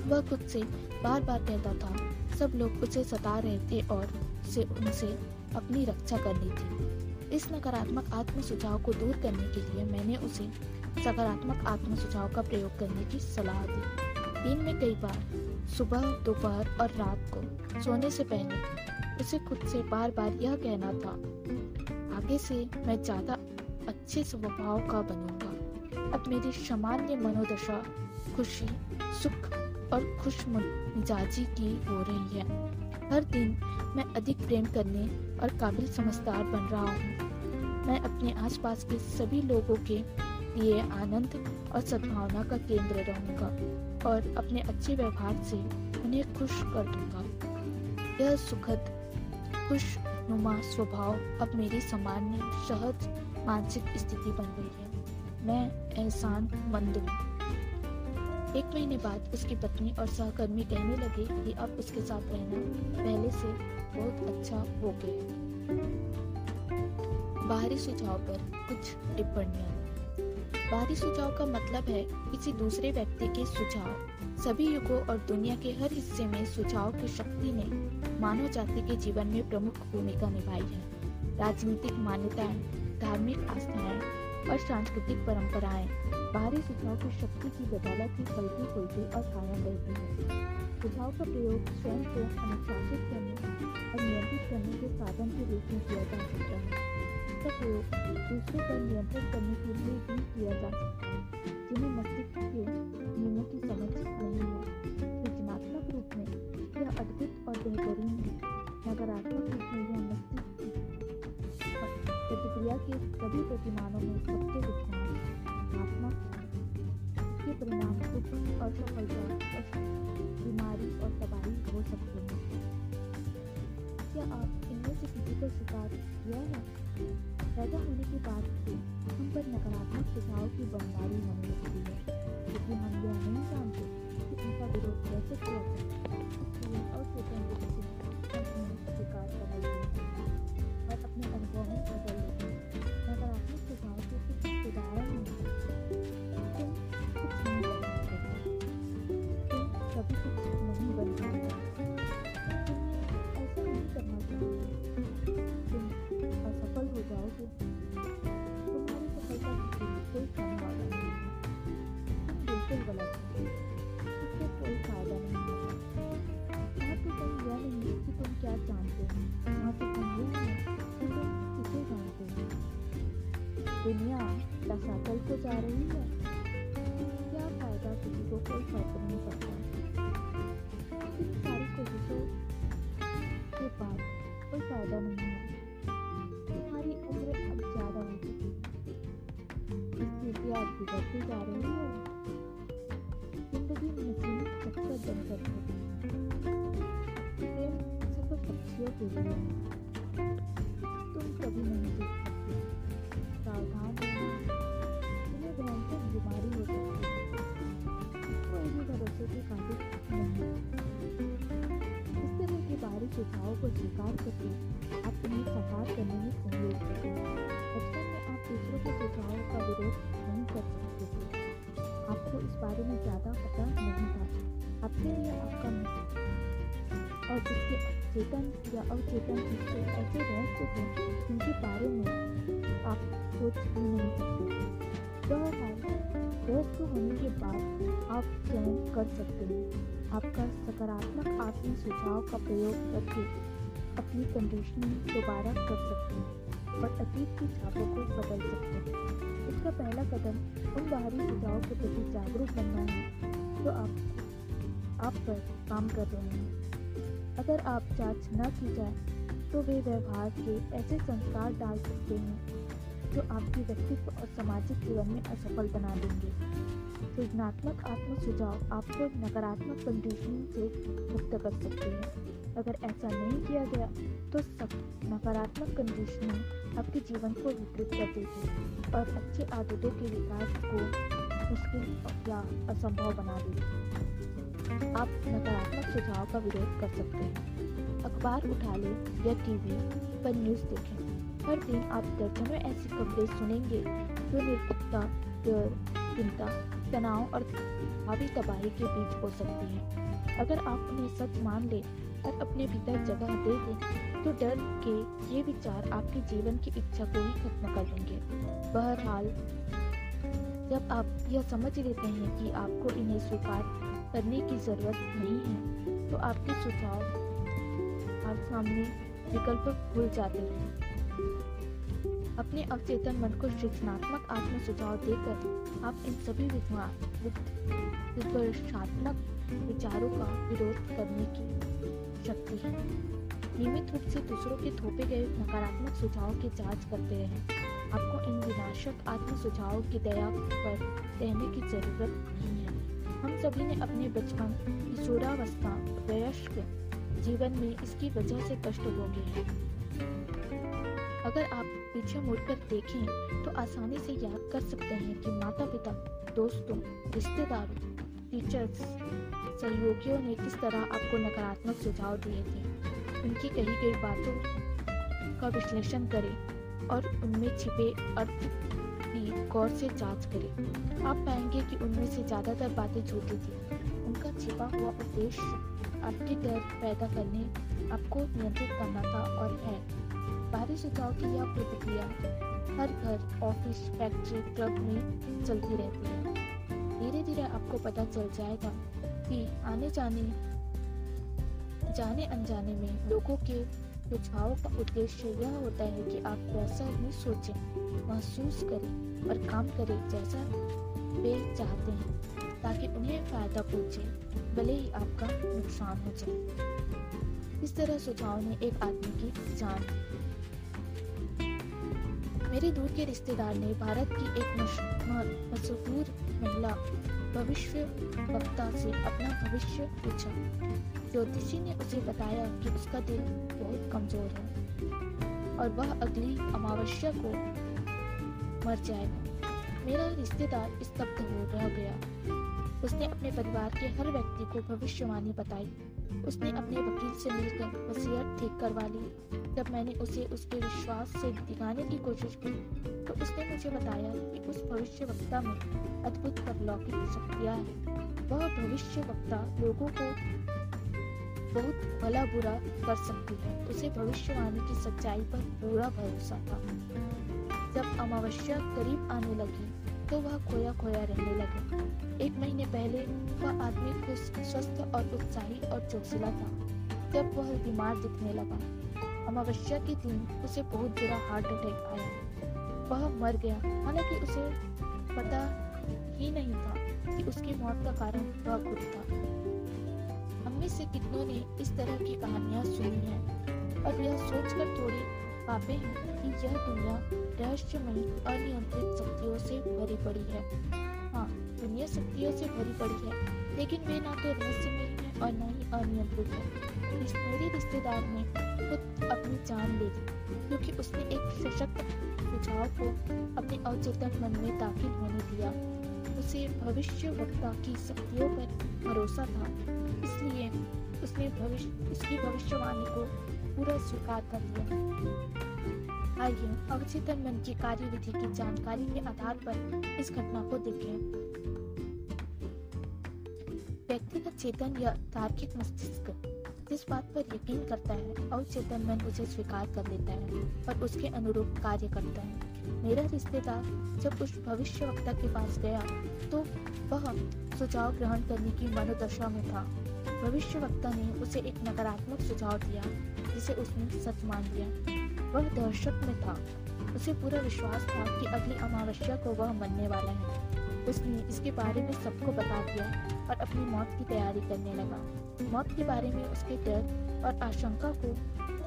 S1: वह खुद से बार बार कहता था, सब लोग उसे सता रहे थे और उसे उनसे अपनी रक्षा करनी थी। इस नकारात्मक आत्म सुझाव को दूर करने के लिए मैंने उसे सकारात्मक आत्म सुझाव का प्रयोग करने की सलाह दी। दिन में कई बार, सुबह, दोपहर और रात को सोने से पहले उसे खुद से बार बार यह कहना था आगे से मैं ज़्यादा अच्छे स्वभाव का बनूँगा। अब मेरी सामान्य मनोदशा, खुशी, सुख और खुश मिजाजी की हो रही है। हर दिन मैं अधिक प्रेम करने और काबिल समझदार बन रहा हूँ। मैं अपने आसपास के सभी लोगों के लिए आनंद और सद्भावना का केंद्र रहूँगा और अपने अच्छे व्यवहार से उन्हें खुश कर दूँगा। यह सुखद, खुश नुमा स्वभाव अब मेरी सामान्य, सहज, मानसिक स्थिति बन गई है। मैं एहसान मंद हूँ। एक महीने बाद उसकी पत्नी और सहकर्मी कहने लगे कि अब उसके साथ रहना पहले से बहुत अच्छा हो गया बाहरी सुझाव पर कुछ टिप्पणियाँ। बाहरी सुझाव का मतलब है किसी दूसरे व्यक्ति के सुझाव। सभी युगों और दुनिया के हर हिस्से में सुझाव की शक्ति ने मानव जाति के जीवन में प्रमुख भूमिका निभाई है। राजनीतिक मान्यताएँ, धार्मिक आस्थाएँ और सांस्कृतिक परंपराएँ बाहरी सुझाव की शक्ति की बदौलत ही फलती फूलती और कायम रहती है। सुझाव का प्रयोग स्वयं को अनुशासित करने और नियंत्रित करने के साधन के रूप में किया जा सकता है। इसका प्रयोग दूसरों पर नियंत्रण करने के लिए भी किया जा सकता है, जिन्हें और बेहतरीन है नकारात्मक रूप में यह मस्तिष्क प्रतिक्रिया के सभी प्रतिमानों में सबसे विज्ञानात्मक इसके परिणाम दुख और सफलता बीमारी और तबाही हो सकते हैं। क्या आप इनमें से किसी को शिकार किया है? पैदा होने के बाद से हम पर नकारात्मक सुझाव की बमबारी होने लगती है। लेकिन हम यह नहीं जानते कि विरोध कैसे किया जाए इसलिए अवचेतन विकसित कर समझते हैं और अपने अनुभव में बिगड़ती जा रही है। ज़िंदगी चक्कर पक्षियों के लिए। तुम कभी नहीं देख सकते सावधान तुम्हें भयंकर बीमारी हो सकती है। कोई भी भरोसे के काबिल इस तरह के बाहरी सुझाव को स्वीकार करके आप उन्हें करने में बारे में ज़्यादा पता नहीं था। आपके लिए आपका और इसके चेतन या अवचेतन हिस्से ऐसे रहस्य थे जिनके बारे में आप सोच भी नहीं सकते। बहरहाल दोस्त होने के बाद आप चयन कर सकते हैं। आपका सकारात्मक आत्म सुझाव का प्रयोग करके अपनी कंडीशनिंग दोबारा कर सकते हैं। और अतीत की छापों को बदल सकते हैं। इसका पहला कदम उन बाहरी सुझावों के प्रति जागरूक बनना है, जो आप आप पर काम कर रहे हैं। अगर आप जाँच न की जाए तो वे व्यवहार के ऐसे संस्कार डाल सकते हैं, जो आपके व्यक्तित्व और सामाजिक जीवन में असफल बना देंगे। सृजनात्मक आत्म सुझाव आपको नकारात्मक कंडीशनिंग से मुक्त कर सकते हैं। अगर ऐसा नहीं किया गया तो सब नकारात्मक कंडीशनिंग आपके जीवन को विकृत कर देगी और अच्छे आदतों के विकास को मुश्किल या असंभव बना देगी। आप नकारात्मक सुझाव का विरोध कर सकते हैं। अखबार उठा लें या टीवी पर न्यूज़ देखें। हर दिन आप दर्जनों ऐसी खबरें सुनेंगे जो निरपता डर, चिंता, तनाव और भावी तबाही के बीच हो सकती है। अगर आप उन्हें सच मान लें और अपने भीतर जगह दे दें तो डर के ये विचार आपके जीवन की इच्छा को ही खत्म कर देंगे। बहरहाल, जब आप यह समझ लेते हैं कि आपको इन्हें स्वीकार करने की ज़रूरत नहीं है तो आपके सुझाव आप सामने विकल्प भूल जाते हैं। अपने अवचेतन मन को सृजनात्मक आत्म सुझाव देकर आप इन सभी विचारों का विरोध करने की शक्ति है। नियमित रूप से दूसरों के थोपे गए नकारात्मक सुझाव की जाँच करते रहें। आपको इन विनाशक आत्म सुझावों की दया पर रहने की ज़रूरत नहीं है। हम सभी ने अपने बचपन, किशोरावस्था, वयस्क जीवन में इसकी वजह से कष्ट भोगे हैं। अगर आप पीछे मुड़कर देखें तो आसानी से याद कर सकते हैं कि माता पिता दोस्तों, रिश्तेदारों टीचर्स सहयोगियों ने किस तरह आपको नकारात्मक सुझाव दिए थे? उनकी कही गई बातों का विश्लेषण करें और उनमें छिपे अर्थ की गौर से जाँच करें। आप पाएँगे कि उनमें से ज़्यादातर बातें झूठी थी। उनका छिपा हुआ उद्देश्य आपके डर पैदा करने, आपको नियंत्रित करना था और है। बाहरी सुझाव की यह प्रतिक्रिया हर घर, ऑफ़िस, फैक्ट्री, क्लब में चलती रहती है। धीरे आपको पता चल जाएगा कि आने जाने जाने अनजाने में लोगों के सुझाव का उद्देश्य यह होता है कि आप वैसा ही सोचें, महसूस करें और काम करें जैसा वे चाहते हैं, ताकि उन्हें फ़ायदा पहुँचे, भले ही आपका नुकसान हो जाए। इस तरह सुझाव ने एक आदमी की जान। मेरे दूर के रिश्तेदार ने भारत की एक मशहूर महिला भविष्य वक्ता से अपना भविष्य पूछा। ज्योतिषी ने उसे बताया कि उसका दिल बहुत कमज़ोर है और वह अगली अमावस्या को मर जाएगा। मेरा रिश्तेदार स्तब्ध हो रह गया। उसने अपने परिवार के हर व्यक्ति को भविष्यवाणी बताई। उसने अपने वकील से मिलकर वसीयत ठीक करवा ली। जब मैंने उसे उसके विश्वास से दिखाने की कोशिश की तो उसने मुझे बताया कि उस भविष्य वक्ता में अद्भुत परलौकिक शक्तियाँ हैं। वह भविष्य वक्ता लोगों को बहुत भला बुरा कर सकती है। उसे भविष्यवाणी की सच्चाई पर पूरा भरोसा था। जब अमावस्या करीब आने लगी तो वह खोया खोया रहने लगा। एक महीने पहले, वह आदमी खुश, स्वस्थ और उत्साही और चौसीला था। जब वह बीमार दिखने लगा अमावस्या के दिन उसे बहुत बुरा हार्ट अटैक आया। वह मर गया। हालाँकि उसे पता ही नहीं था कि उसकी मौत का कारण वह खुद था। हम में से कितनों ने इस तरह की कहानियाँ सुनी हैं, और यह सोचकर थोड़ी पापे हैं कि यह दुनिया रहस्यमयी, अनियंत्रित शक्तियों से भरी पड़ी है। हाँ दुनिया शक्तियों से भरी पड़ी है, लेकिन वे ना तो रहस्यमयी है और न ही अनियंत्रित है। इस मेरे रिश्तेदार खुद अपनी जान ले ली, क्योंकि उसने एक सशक्त सुझाव को अपने अवचेतन मन में दाखिल होने दिया। उसे भविष्य वक्ता की शक्तियों पर भरोसा था, इसलिए उसने भविष्य, उसकी भविष्यवाणी को पूरा स्वीकार कर लिया। आइए, अवचेतन मन की कार्यविधि की जानकारी के आधार पर इस घटना को देखें। व्यक्तिगत चेतन या तार्किक मस्तिष्क। जिस बात पर यकीन करता है अवचेतन मन उसे स्वीकार कर लेता है और उसके अनुरूप कार्य करता है। मेरा रिश्तेदार जब उस भविष्यवक्ता के पास गया तो वह सुझाव ग्रहण करने की मनोदशा में था। भविष्यवक्ता ने उसे एक नकारात्मक सुझाव दिया, जिसे उसने सच मान लिया। वह दर्शक में था। उसे पूरा विश्वास था कि अगली अमावस्या को वह मरने वाला है। उसने इसके बारे में सबको बता दिया और अपनी मौत की तैयारी करने लगा। मौत के बारे में उसके डर और आशंका को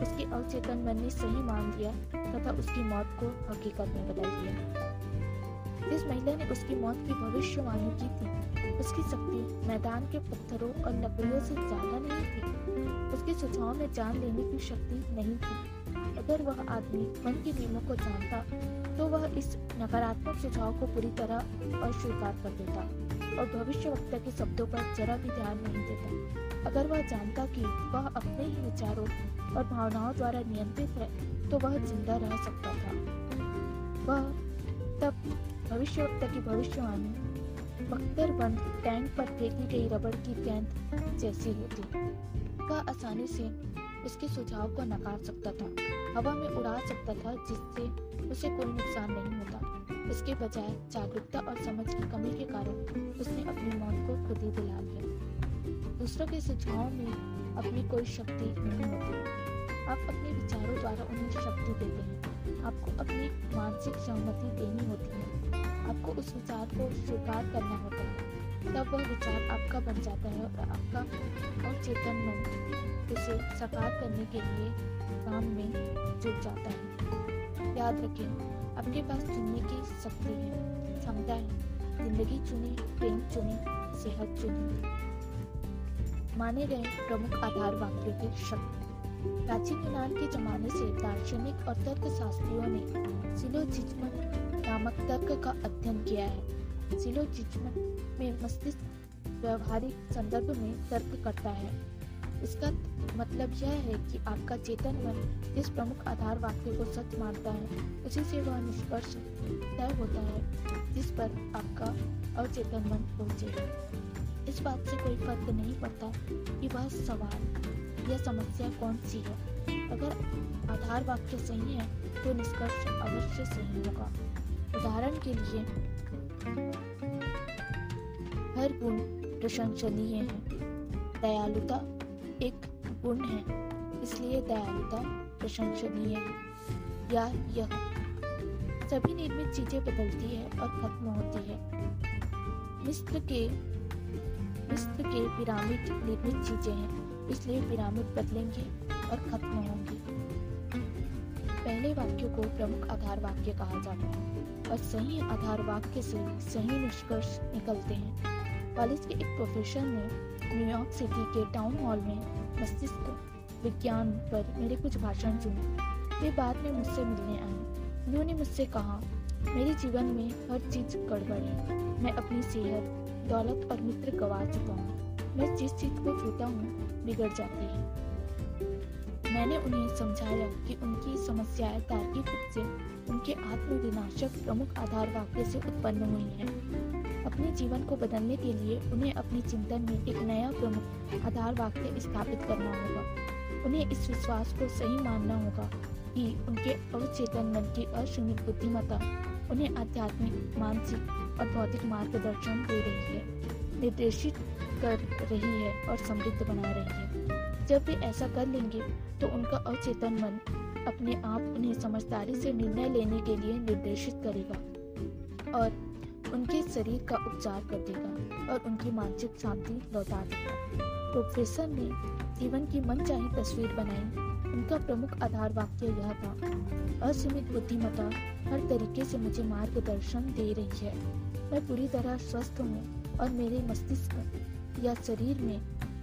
S1: उसके अवचेतन मन ने सही मान दिया तथा उसकी मौत को हकीकत में बदल दिया। जिस महिला ने उसकी मौत की भविष्यवाणी की थी। उसकी शक्ति मैदान के पत्थरों और लकड़ियों से ज़्यादा नहीं थी। उसके सुझाव में जान लेने की शक्ति नहीं थी। अगर वह आदमी मन के नियमों को जानता तो वह इस नकारात्मक सुझाव को पूरी तरह अस्वीकार कर देता और भविष्य वक्ता के शब्दों पर जरा भी ध्यान नहीं देता। अगर वह जानता कि वह अपने ही विचारों और भावनाओं द्वारा नियंत्रित है तो वह ज़िंदा रह सकता था। वह तब भविष्य की भविष्यवाणी, बख्तर बंद टैंक पर फेंकी गई रबड़ की गेंद जैसी होती वह आसानी से उसके सुझाव को नकार सकता था। हवा में उड़ा सकता था, जिससे उसे कोई नुकसान नहीं होता। इसके बजाय जागरूकता और समझ की कमी के कारण उसने अपनी मौत को खुद ही दिला लिया दूसरों के सुझाव में अपनी कोई शक्ति नहीं होती। आप अपने विचारों द्वारा उन्हें शक्ति देते हैं। आपको अपनी मानसिक सहमति देनी होती है। आपको उस विचार को स्वीकार करना होता है। तब वह विचार आपका बन जाता है और आपका और चेतन मन उसे साकार करने के लिए काम में जुट जाता है। याद रखें, आपके पास चुनने की शक्ति है। क्षमता है ज़िंदगी चुने, प्रेम चुने, सेहत चुने। माने गए प्रमुख आधार वाक्यों की शक्ति। प्राचीन यूनान के जमाने से दार्शनिक और तर्क शास्त्रियों ने सिलोजिज्म नामक तर्क का अध्ययन किया है। सिलोजिज्म में मस्तिष्क व्यवहारिक संदर्भ में तर्क करता है। इसका मतलब यह है कि आपका चेतन मन जिस प्रमुख आधार वाक्य को सच मानता है, उसी से वह निष्कर्ष तय होता है, जिस पर आपका अवचेतन मन पहुंचेगा इस बात से कोई फ़र्क नहीं पड़ता कि वह सवाल या समस्या कौन सी है। अगर आधार वाक्य सही है तो निष्कर्ष अवश्य सही होगा। उदाहरण के लिए, हर गुण प्रशंसनीय है। दयालुता एक गुण है, इसलिए दयालुता प्रशंसनीय है। या यह, सभी निर्मित चीज़ें बदलती है और खत्म होती है। मिस्र के मिस्र के पिरामिड निर्मित चीज़ें हैं, इसलिए पिरामिड बदलेंगे और खत्म होंगे। पहले वाक्य को प्रमुख आधार वाक्य कहा जाता है और सही आधार वाक्य से सही निष्कर्ष निकलते हैं। कॉलेज के एक प्रोफेसर ने न्यूयॉर्क सिटी के टाउन हॉल में मस्तिष्क विज्ञान पर मेरे कुछ भाषण सुने। वे बाद में मुझसे मिलने आए। उन्होंने मुझसे कहा, मेरे जीवन में हर चीज़ गड़बड़ है। मैं अपनी सेहत दौलत और मित्र गवा चुका हूँ। मैं जिस चीज़ को छूता हूँ, बिगड़ जाती है। मैंने उन्हें समझाया कि उनकी समस्याएँ तार्किक रूप से उनके आत्मविनाशक प्रमुख आधार वाक्य से उत्पन्न हुई हैं। अपने जीवन को बदलने के लिए उन्हें अपने चिंतन में एक नया प्रमुख आधार वाक्य स्थापित करना होगा। उन्हें इस विश्वास को सही मानना होगा कि उनके अवचेतन मन की असीमित बुद्धिमत्ता उन्हें आध्यात्मिक, मानसिक और भौतिक मार्गदर्शन दे रही है, निर्देशित कर रही है और समृद्ध बना रही है। जब वे ऐसा कर लेंगे तो उनका अवचेतन मन अपने आप उन्हें समझदारी से निर्णय लेने के लिए निर्देशित करेगा और उनके शरीर का उपचार कर देगा और उनकी मानसिक शांति लौटा देगा। प्रोफेसर ने जीवन की मनचाही तस्वीर बनाई। उनका प्रमुख आधार वाक्य यह था, असीमित बुद्धिमता हर तरीके से मुझे मार्गदर्शन दे रही है। मैं पूरी तरह स्वस्थ हूँ और मेरे मस्तिष्क या शरीर में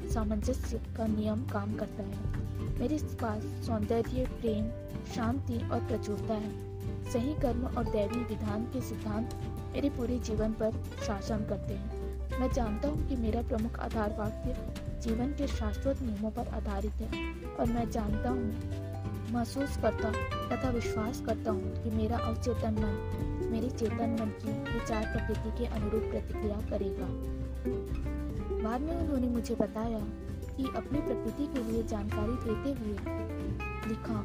S1: सामंजस्य का नियम काम करता है। मेरे पास सौंदर्य, प्रेम, शांति और प्रचुरता है। सही कर्म और दैवी विधान के सिद्धांत मेरे पूरे जीवन पर शासन करते हैं। मैं जानता हूँ कि मेरा प्रमुख आधार वाक्य जीवन के शाश्वत नियमों पर आधारित है। और मैं जानता हूँ, महसूस करता तथा विश्वास करता हूँ कि मेरा अवचेतन मन, मेरे चेतन मन की विचार प्रकृति के अनुरूप प्रतिक्रिया करेगा। बाद में उन्होंने मुझे बताया कि अपनी प्रकृति के लिए जानकारी देते हुए लिखा,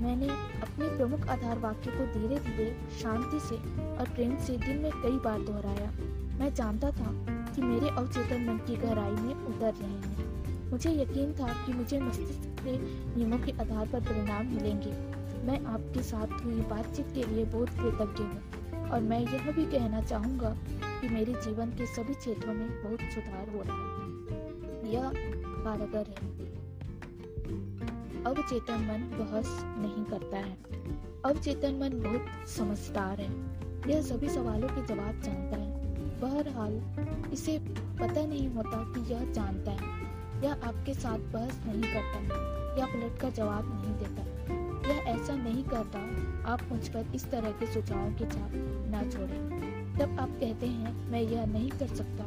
S1: मैंने अपने प्रमुख आधार वाक्य को धीरे धीरे शांति से और प्रेम से दिन में कई बार दोहराया। मैं जानता था कि मेरे अवचेतन मन की गहराई में उतर रहे हैं। मुझे यकीन था कि मुझे मस्तिष्क के नियमों के आधार पर परिणाम मिलेंगे। मैं आपके साथ हुई बातचीत के लिए बहुत कृतज्ञ हूँ और मैं यह भी कहना चाहूँगा कि मेरे जीवन के सभी क्षेत्रों में बहुत सुधार हो रहा है। यह कारगर है। अवचेतन मन बहस नहीं करता है। अवचेतन मन बहुत समझदार है। यह सभी सवालों के जवाब जानता है। बहरहाल, इसे पता नहीं होता कि यह जानता है यह आपके साथ बहस नहीं करता या पलट का जवाब नहीं देता। यह ऐसा नहीं करता, आप मुझ पर इस तरह के सुझावों की छाप न छोड़ें। जब आप कहते हैं, मैं यह नहीं कर सकता।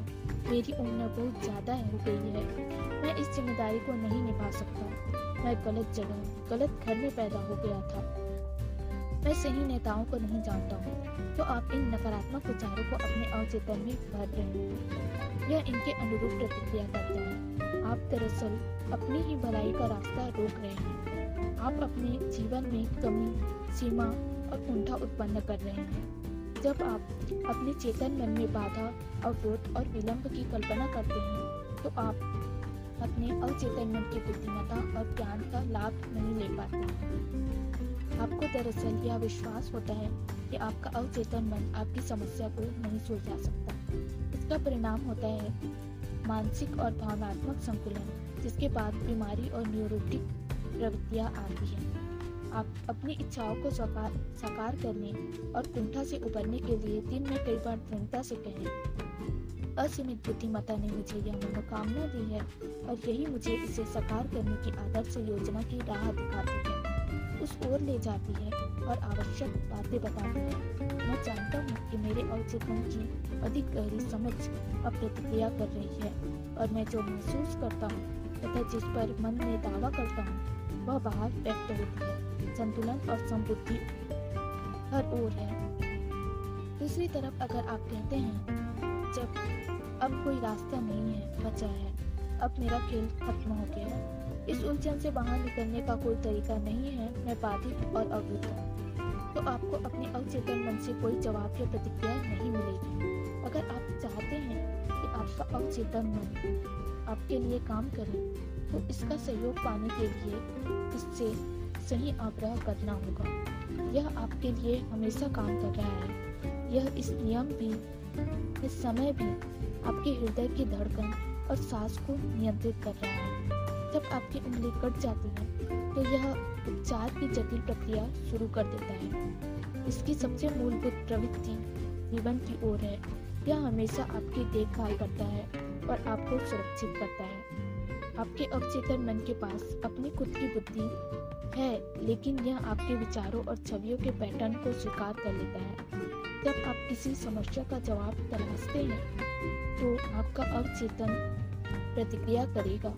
S1: मेरी उम्र बहुत ज़्यादा हो गई है। मैं इस ज़िम्मेदारी को नहीं निभा सकता। मैं गलत जगह, गलत घर में पैदा हो गया था। मैं सही नेताओं को नहीं जानता हूँ तो आप इन नकारात्मक विचारों को अपने अवचेतन में भर रहे हैं। यह इनके अनुरूप प्रतिक्रिया करता है। आप दरअसल अपनी ही भलाई का रास्ता रोक रहे हैं। आप अपने जीवन में कमी, सीमा और कुंठा उत्पन्न कर रहे हैं। जब आप अपने चेतन मन में बाधा, अवरोध और विलंब की कल्पना करते हैं तो आप अपने अवचेतन मन की बुद्धिमत्ता और ज्ञान का लाभ नहीं ले पाते। आपको दरअसल यह विश्वास होता है कि आपका अवचेतन मन आपकी समस्या को नहीं सुलझा सकता। इसका परिणाम होता है मानसिक और भावनात्मक संकुलन, जिसके बाद बीमारी और न्यूरोटिक प्रवृत्तियाँ आती हैं। आप अपनी इच्छाओं को साकार करने और कुंठा से उबरने के लिए दिन में कई बार दृढ़ता से कहें। असीमित बुद्धिमत्ता ने मुझे यह मनोकामना दी है और यही मुझे इसे साकार करने की आदर्श योजना की राह दिखाती है। उस ओर ले जाती है और आवश्यक बातें बताती है। मैं जानता हूँ कि मेरे अवचेतन की अधिक गहरी समझ अब प्रतिक्रिया कर रही है और मैं जो महसूस करता हूँ तथा जिस पर मन में दावा करता हूँ, वह बाहर व्यक्त होती है। संतुलन और समृद्धि हर ओर है। दूसरी तरफ़ अगर आप कहते हैं, जब अब कोई रास्ता नहीं है, बचा है, अब मेरा खेल खत्म हो गया इस उलझन से बाहर निकलने का कोई तरीका नहीं है, मैं बाधित और अवरुद्ध हूँ। तो आपको अपने अवचेतन मन से कोई जवाब या प्रतिक्रिया नहीं मिलेगी। अगर आप चाहते हैं कि आपका अवचेतन मन आपके लिए काम करे तो इसका सहयोग पाने के लिए इससे सही आग्रह करना होगा। यह आपके लिए हमेशा काम कर रहा है। यह इस नियम भी, इस समय भी आपके हृदय की धड़कन और सांस को नियंत्रित कर रहा है। जब आपकी उंगली कट जाती है तो यह उपचार की जटिल प्रक्रिया शुरू कर देता है। इसकी सबसे मूलभूत प्रवृत्ति जीवन की ओर है। यह हमेशा आपकी देखभाल करता है और आपको सुरक्षित करता है। आपके अवचेतन मन के पास अपनी खुद की बुद्धि है, लेकिन यह आपके विचारों और छवियों के पैटर्न को स्वीकार कर लेता है। जब आप किसी समस्या का जवाब तलाशते हैं तो आपका अवचेतन प्रतिक्रिया करेगा।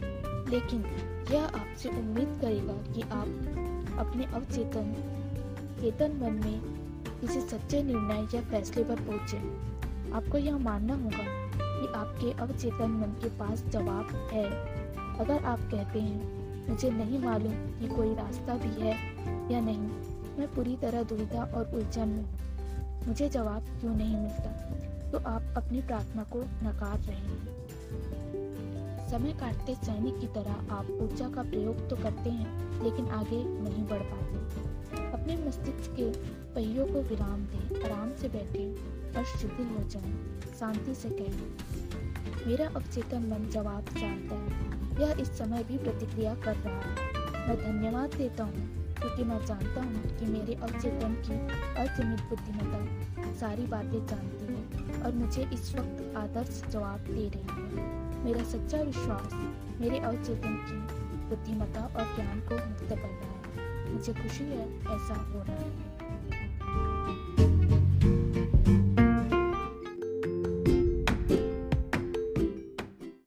S1: लेकिन यह आपसे उम्मीद करेगा कि आप अपने अवचेतन, चेतन मन में किसी सच्चे निर्णय या फैसले पर पहुँचे। आपको यह मानना होगा कि आपके अवचेतन मन के पास जवाब है। अगर आप कहते हैं, मुझे नहीं मालूम कि कोई रास्ता भी है या नहीं, मैं पूरी तरह दुविधा और उलझन में मुझे जवाब क्यों नहीं मिलता? तो आप अपनी प्रार्थना को नकार रहे हैं। समय काटते सैनिक की तरह आप ऊर्जा का प्रयोग तो करते हैं लेकिन आगे नहीं बढ़ पाते। अपने मस्तिष्क के पहियों को विराम दें आराम से बैठें और शिथिल हो जाएँ, शांति से कहें। मेरा अवचेतन मन जवाब जानता है यह इस समय भी प्रतिक्रिया कर रहा है। मैं धन्यवाद देता हूँ क्योंकि मैं जानता हूँ कि मेरे अवचेतन की असीमित बुद्धिमत्ता सारी बातें जानती है और मुझे इस वक्त आदर्श जवाब दे रही है। मेरा सच्चा विश्वास, मेरे अवचेतन की बुद्धिमत्ता और ज्ञान को मुक्त कर रहा है। मुझे खुशी है, ऐसा हो रहा है।